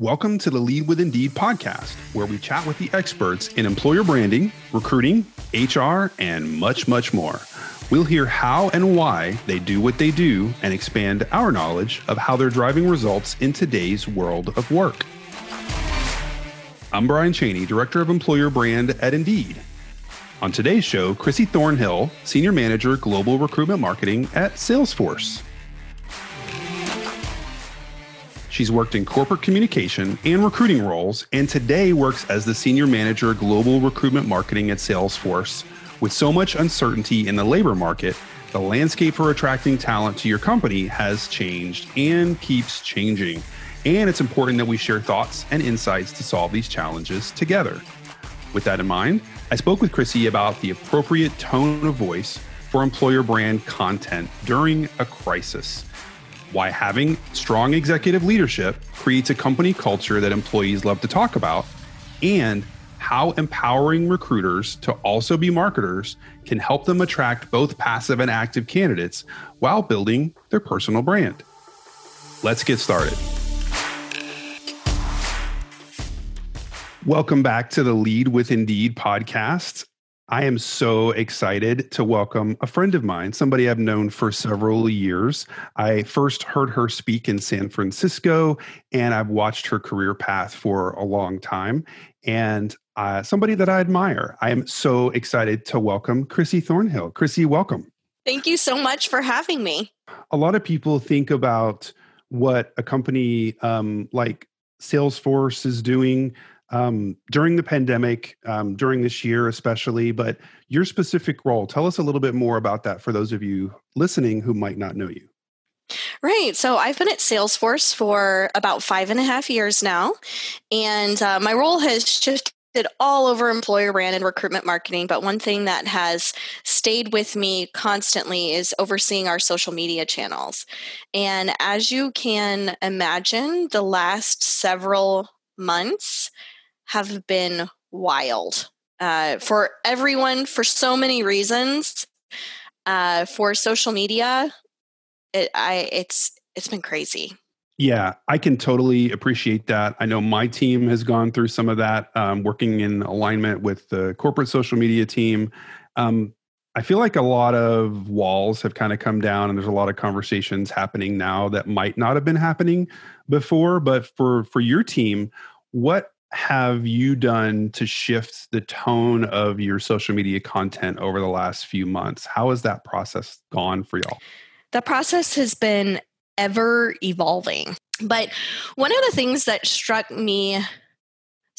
Welcome to the Lead with Indeed podcast, where we chat with the experts in employer branding, recruiting, HR, and much, much more. We'll hear how and why they do what they do and expand our knowledge of how they're driving results in today's world of work. I'm Brian Cheney, Director of Employer Brand at Indeed. On today's show, Chrissy Thornhill, Senior Manager, Global Recruitment Marketing at Salesforce. She's worked in corporate communication and recruiting roles, and today works as the Senior Manager Global Recruitment Marketing at Salesforce. With so much uncertainty in the labor market, the landscape for attracting talent to your company has changed and keeps changing. And it's important that we share thoughts and insights to solve these challenges together. With that in mind, I spoke with Chrissy about the appropriate tone of voice for employer brand content during a crisis why having strong executive leadership creates a company culture that employees love to talk about, and how empowering recruiters to also be marketers can help them attract both passive and active candidates while building their personal brand. Let's get started. Welcome back to the Lead with Indeed podcast. I am so excited to welcome a friend of mine, somebody I've known for several years. I first heard her speak in San Francisco, and I've watched her career path for a long time. And uh, somebody that I admire. I am so excited to welcome Chrissy Thornhill. Chrissy, welcome. Thank you so much for having me. A lot of people think about what a company um, like Salesforce is doing um, during the pandemic, um, during this year especially, but your specific role. Tell us a little bit more about that for those of you listening who might not know you. Right. So I've been at Salesforce for about five and a half years now, and uh, my role has shifted all over employer brand and recruitment marketing. But one thing that has stayed with me constantly is overseeing our social media channels. And as you can imagine, the last several months have been wild uh, for everyone for so many reasons. Uh, for social media, it, I it's it's been crazy. Yeah, I can totally appreciate that. I know my team has gone through some of that, um, working in alignment with the corporate social media team. Um, I feel like a lot of walls have kind of come down, and there's a lot of conversations happening now that might not have been happening before. But for for your team, what have you done to shift the tone of your social media content over the last few months? How has that process gone for y'all? The process has been ever evolving. But one of the things that struck me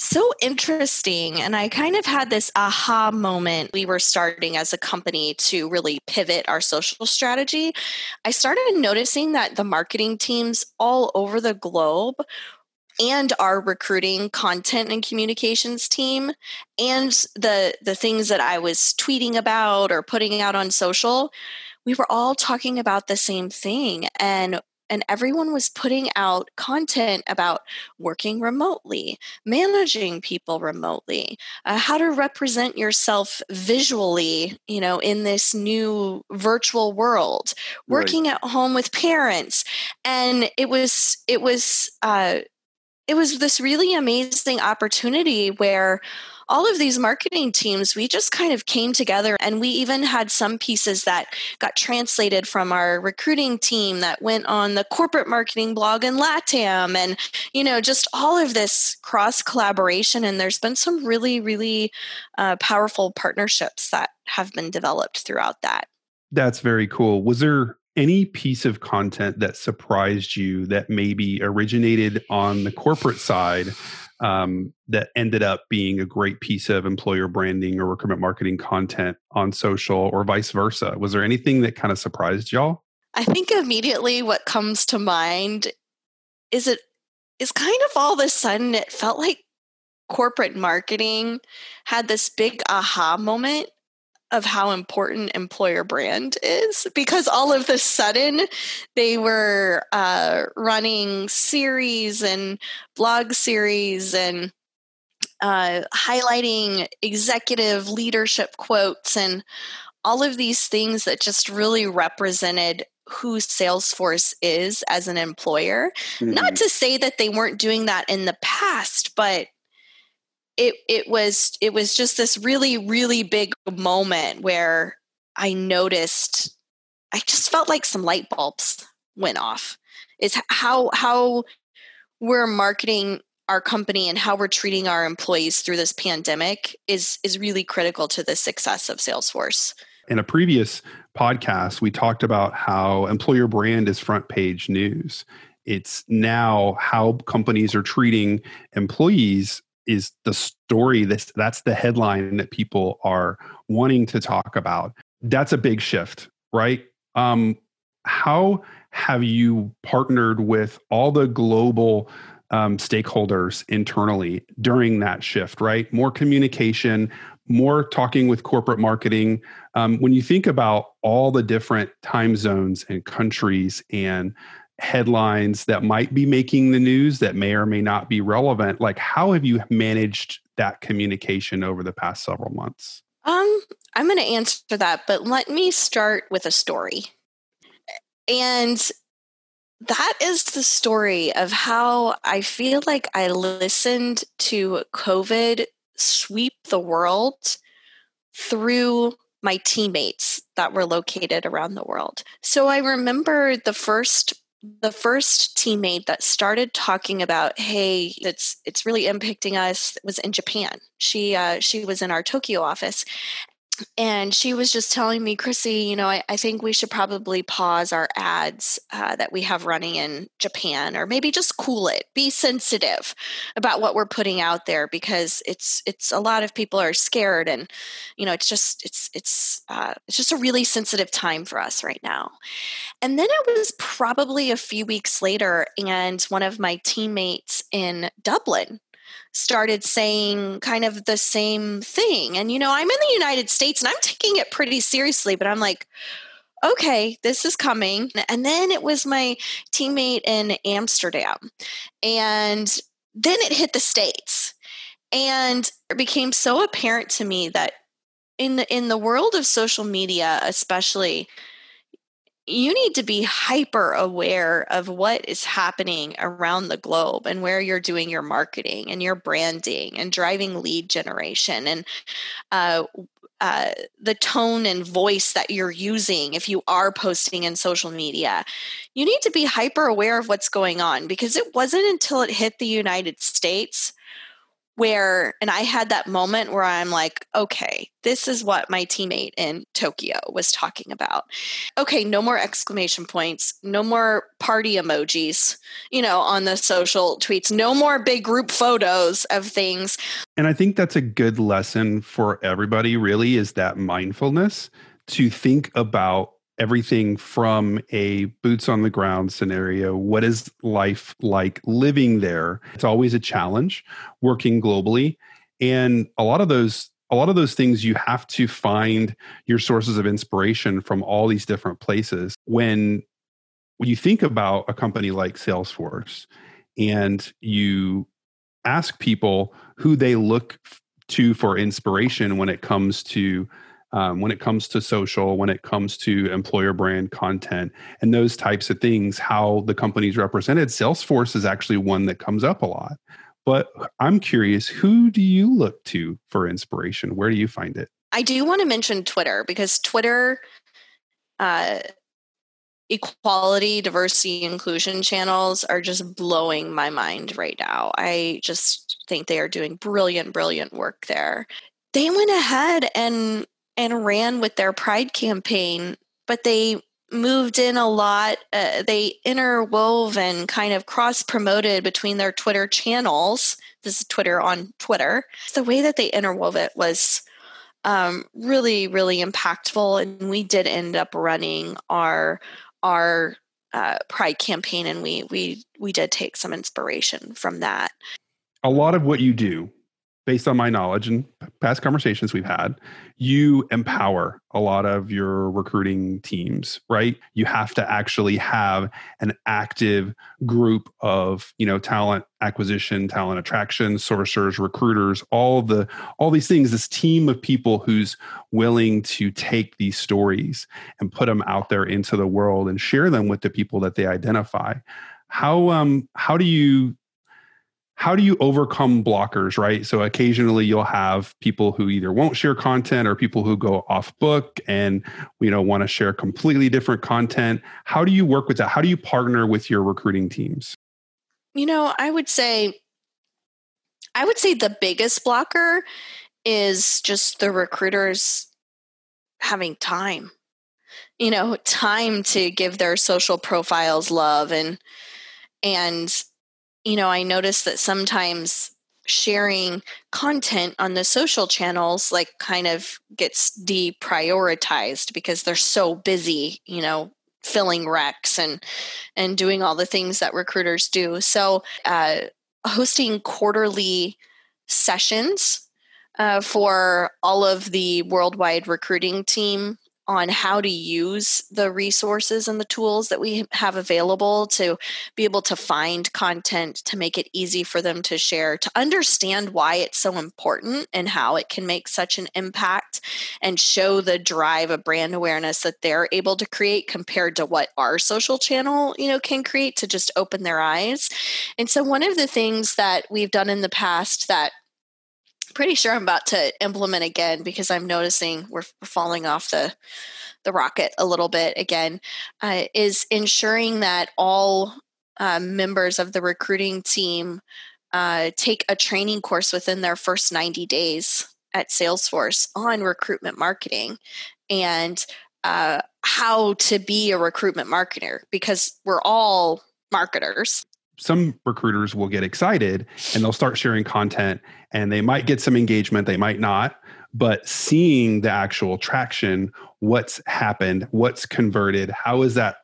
so interesting. And I kind of had this aha moment. We were starting as a company to really pivot our social strategy. I started noticing that the marketing teams all over the globe and our recruiting content and communications team and the the things that I was tweeting about or putting out on social we were all talking about the same thing and and everyone was putting out content about working remotely, managing people remotely, uh, how to represent yourself visually, you know, in this new virtual world, working right. at home with parents, and it was it was uh, it was this really amazing opportunity where all of these marketing teams, we just kind of came together and we even had some pieces that got translated from our recruiting team that went on the corporate marketing blog in LATAM and, you know, just all of this cross collaboration. And there's been some really, really uh, powerful partnerships that have been developed throughout that. That's very cool. Was there any piece of content that surprised you that maybe originated on the corporate side um, that ended up being a great piece of employer branding or recruitment marketing content on social or vice versa? Was there anything that kind of surprised y'all? I think immediately what comes to mind is it is kind of all of a sudden it felt like corporate marketing had this big aha moment of how important employer brand is because all of the sudden they were uh, running series and blog series and uh, highlighting executive leadership quotes and all of these things that just really represented who Salesforce is as an employer. Mm-hmm. Not to say that they weren't doing that in the past, but it it was it was just this really really big moment where I noticed I just felt like some light bulbs went off. Is how how we're marketing our company and how we're treating our employees through this pandemic is is really critical to the success of Salesforce. In a previous podcast, we talked about how employer brand is front page news. It's now how companies are treating employees is the story that's that's the headline that people are wanting to talk about. That's a big shift right? Um how have you partnered with all the global um, stakeholders internally during that shift right? More communication more talking with corporate marketing. Um, when you think about all the different time zones and countries and headlines that might be making the news that may or may not be relevant like how have you managed that communication over the past several months um i'm going to answer that but let me start with a story and that is the story of how i feel like i listened to covid sweep the world through my teammates that were located around the world. So I remember the first the first teammate that started talking about hey it's it's really impacting us was in japan. She uh, she was in our tokyo office and she was just telling me, Chrissy, you know, I, I think we should probably pause our ads uh, that we have running in Japan, or maybe just cool it. Be sensitive about what we're putting out there because it's it's a lot of people are scared, and you know, it's just it's it's uh, it's just a really sensitive time for us right now. And then it was probably a few weeks later, and one of my teammates in Dublin started saying kind of the same thing. And, you know, I'm in the United States and I'm taking it pretty seriously, but I'm like, okay, this is coming. And then it was my teammate in Amsterdam. And then it hit the States. And it became so apparent to me that in the in the world of social media, especially, you need to be hyper aware of what is happening around the globe and where you're doing your marketing and your branding and driving lead generation and uh, uh, the tone and voice that you're using if you are posting in social media. You need to be hyper aware of what's going on because it wasn't until it hit the United States where and i had that moment where i'm like okay this is what my teammate in tokyo was talking about. Okay no more exclamation points no more party emojis you know on the social tweets no more big group photos of things. And i think that's a good lesson for everybody really is that mindfulness to think about everything from a boots on the ground scenario. What is life like living there? It's always a challenge working globally. And a lot of those a lot of those things you have to find your sources of inspiration from all these different places when when you think about a company like Salesforce and you ask people who they look to for inspiration when it comes to um, when it comes to social, when it comes to employer brand content, and those types of things, how the company's represented. Salesforce is actually one that comes up a lot. But I'm curious, who do you look to for inspiration? Where do you find it? I do want to mention Twitter because Twitter, uh, equality, diversity, inclusion channels are just blowing my mind right now. I just think they are doing brilliant, brilliant work there. They went ahead and and ran with their pride campaign, but they moved in a lot. Uh, they interwove and kind of cross promoted between their Twitter channels. This is Twitter on Twitter. The way that they interwove it was um, really, really impactful, and we did end up running our our uh, Pride campaign, and we we we did take some inspiration from that. A lot of what you do based on my knowledge and past conversations we've had, you empower a lot of your recruiting teams, right? You have to actually have an active group of, you know, talent acquisition, talent attraction, sourcers, recruiters, all the all these things, this team of people who's willing to take these stories and put them out there into the world and share them with the people that they identify. How um how do you how do you overcome blockers right? So occasionally you'll have people who either won't share content or people who go off book and you know want to share completely different content. How do you work with that? How do you partner with your recruiting teams? You know i would say i would say the biggest blocker is just the recruiters having time. You know time to give their social profiles love and and you know, I notice that sometimes sharing content on the social channels like kind of gets deprioritized because they're so busy, you know, filling recs and and doing all the things that recruiters do. So, uh, hosting quarterly sessions uh, for all of the worldwide recruiting team on how to use the resources and the tools that we have available to be able to find content to make it easy for them to share to understand why it's so important and how it can make such an impact and show the drive of brand awareness that they're able to create compared to what our social channel you know can create to just open their eyes. And so one of the things that we've done in the past that pretty sure I'm about to implement again because I'm noticing we're falling off the the rocket a little bit again. Uh, is ensuring that all uh, members of the recruiting team uh, take a training course within their first 90 days at Salesforce on recruitment marketing and uh, how to be a recruitment marketer because we're all marketers some recruiters will get excited and they'll start sharing content and they might get some engagement, they might not, but seeing the actual traction, what's happened, what's converted, how is that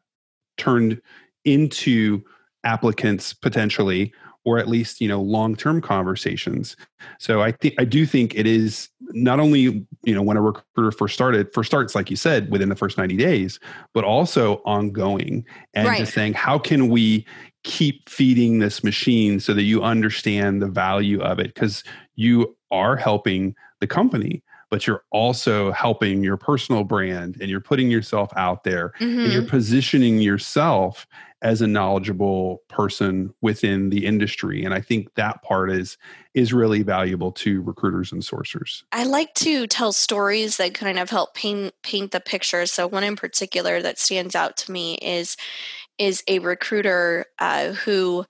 turned into applicants potentially or at least you know long-term conversations. So i think i do think it is not only you know when a recruiter first started first starts like you said within the first 90 days but also ongoing and right. just saying how can we keep feeding this machine so that you understand the value of it because you are helping the company but you're also helping your personal brand and you're putting yourself out there mm-hmm. and you're mm-hmm. positioning yourself as a knowledgeable person within the industry and i think that part is is really valuable to recruiters and sourcers. I like to tell stories that kind of help paint paint the picture. So one in particular that stands out to me is is a recruiter uh, who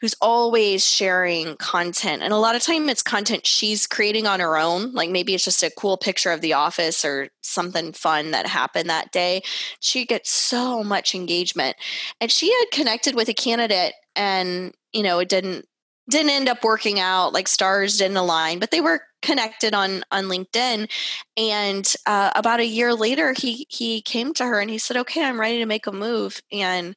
who's always sharing content. And a lot of time it's content she's creating on her own. Like maybe it's just a cool picture of the office or something fun that happened that day. She gets so much engagement. And she had connected with a candidate and you know it didn't didn't end up working out. Like stars didn't align but they were connected on on linkedin. And uh, about a year later he he came to her and he said okay i'm ready to make a move. And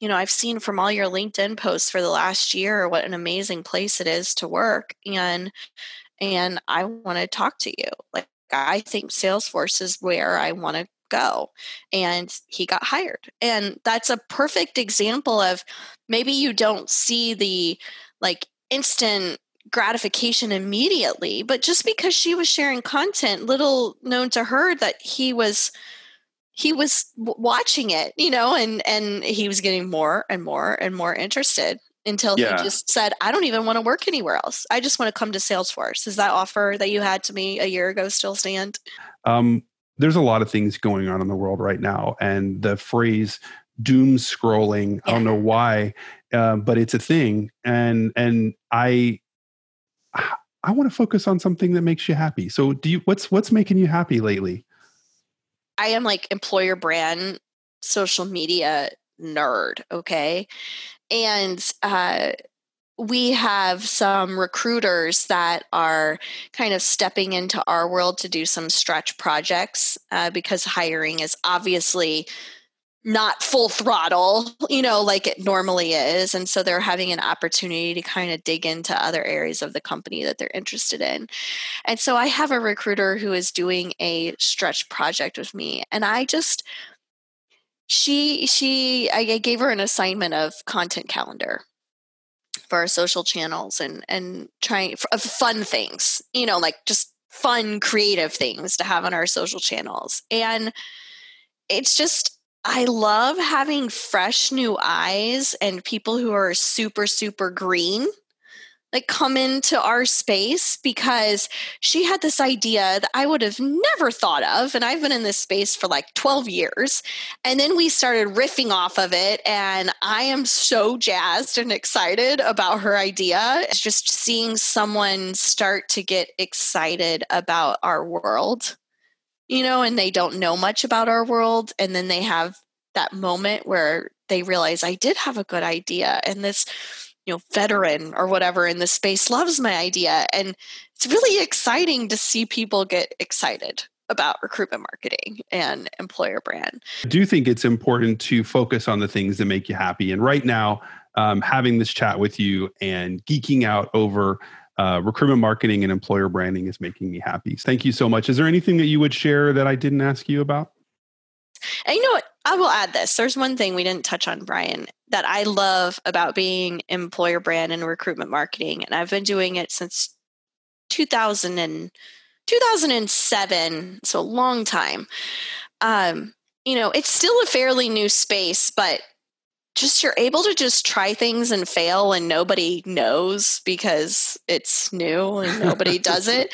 you know i've seen from all your linkedin posts for the last year what an amazing place it is to work and and i want to talk to you. Like i think salesforce is where i want to go and he got hired. And that's a perfect example of maybe you don't see the like instant gratification immediately but just because she was sharing content little known to her that he was he was watching it you know and and he was getting more and more and more interested until yeah. he just said i don't even want to work anywhere else. I just want to come to salesforce. Is that offer that you had to me a year ago still stand? Um, there's a lot of things going on in the world right now and the phrase doom scrolling yeah. i don't know why uh, but it's a thing and and i i want to focus on something that makes you happy. So do you what's what's making you happy lately i am like employer brand social media nerd okay? And uh we have some recruiters that are kind of stepping into our world to do some stretch projects uh, because hiring is obviously not full throttle, you know, like it normally is. And so they're having an opportunity to kind of dig into other areas of the company that they're interested in. And so I have a recruiter who is doing a stretch project with me. And I just, she, she, I gave her an assignment of content calendar for our social channels and, and trying of fun things, you know, like just fun, creative things to have on our social channels. And it's just, I love having fresh new eyes and people who are super, super green like come into our space because she had this idea that I would have never thought of. And I've been in this space for like 12 years. And then we started riffing off of it. And I am so jazzed and excited about her idea. It's just seeing someone start to get excited about our world you know, and they don't know much about our world. And then they have that moment where they realize I did have a good idea and this, you know, veteran or whatever in the space loves my idea. And it's really exciting to see people get excited about recruitment marketing and employer brand. I do think it's important to focus on the things that make you happy. And right now, um, having this chat with you and geeking out over uh, recruitment marketing and employer branding is making me happy. Thank you so much. Is there anything that you would share that I didn't ask you about? And you know what? I will add this. There's one thing we didn't touch on, Brian, that I love about being employer brand and recruitment marketing. And I've been doing it since 2000 and 2007, so a long time. Um, you know, it's still a fairly new space, but just you're able to just try things and fail and nobody knows because it's new and nobody does it.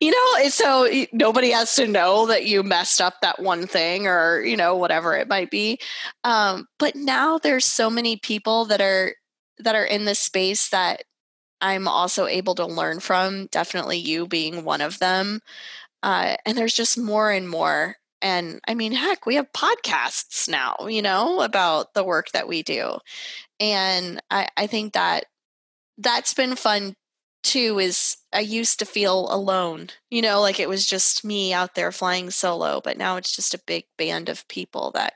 You know so nobody has to know that you messed up that one thing or you know whatever it might be. Um, but now there's so many people that are that are in this space that i'm also able to learn from definitely you being one of them. Uh, and there's just more and more and I mean, heck, we have podcasts now, you know, about the work that we do. And I, I think that that's been fun too is I used to feel alone, you know, like it was just me out there flying solo, but now it's just a big band of people that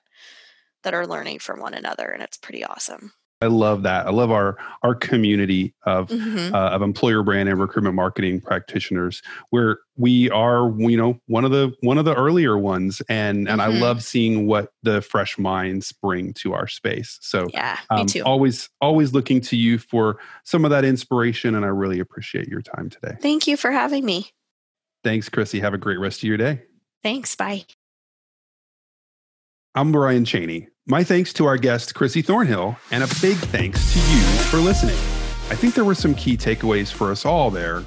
that are learning from one another and it's pretty awesome. I love that. I love our our community of mm-hmm. uh, of employer brand and recruitment marketing practitioners, where we are, you know, one of the one of the earlier ones, and and mm-hmm. I love seeing what the fresh minds bring to our space. So yeah, um, me too. Always always looking to you for some of that inspiration, and I really appreciate your time today. Thank you for having me. Thanks, Chrissy. Have a great rest of your day. Thanks. Bye. I'm Brian Cheney. My thanks to our guest, Chrissy Thornhill, and a big thanks to you for listening. I think there were some key takeaways for us all there.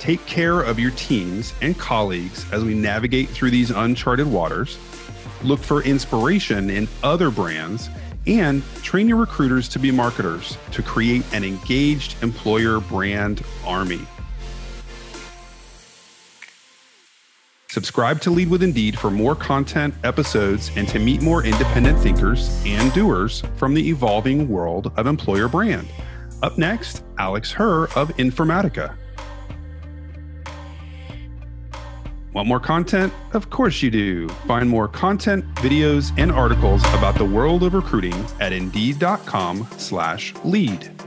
Take care of your teams and colleagues as we navigate through these uncharted waters. Look for inspiration in other brands and train your recruiters to be marketers to create an engaged employer brand army. Subscribe to Lead with Indeed for more content, episodes, and to meet more independent thinkers and doers from the evolving world of employer brand. Up next, Alex Herr of Informatica. Want more content? Of course you do. Find more content, videos, and articles about the world of recruiting at indeed.com/lead.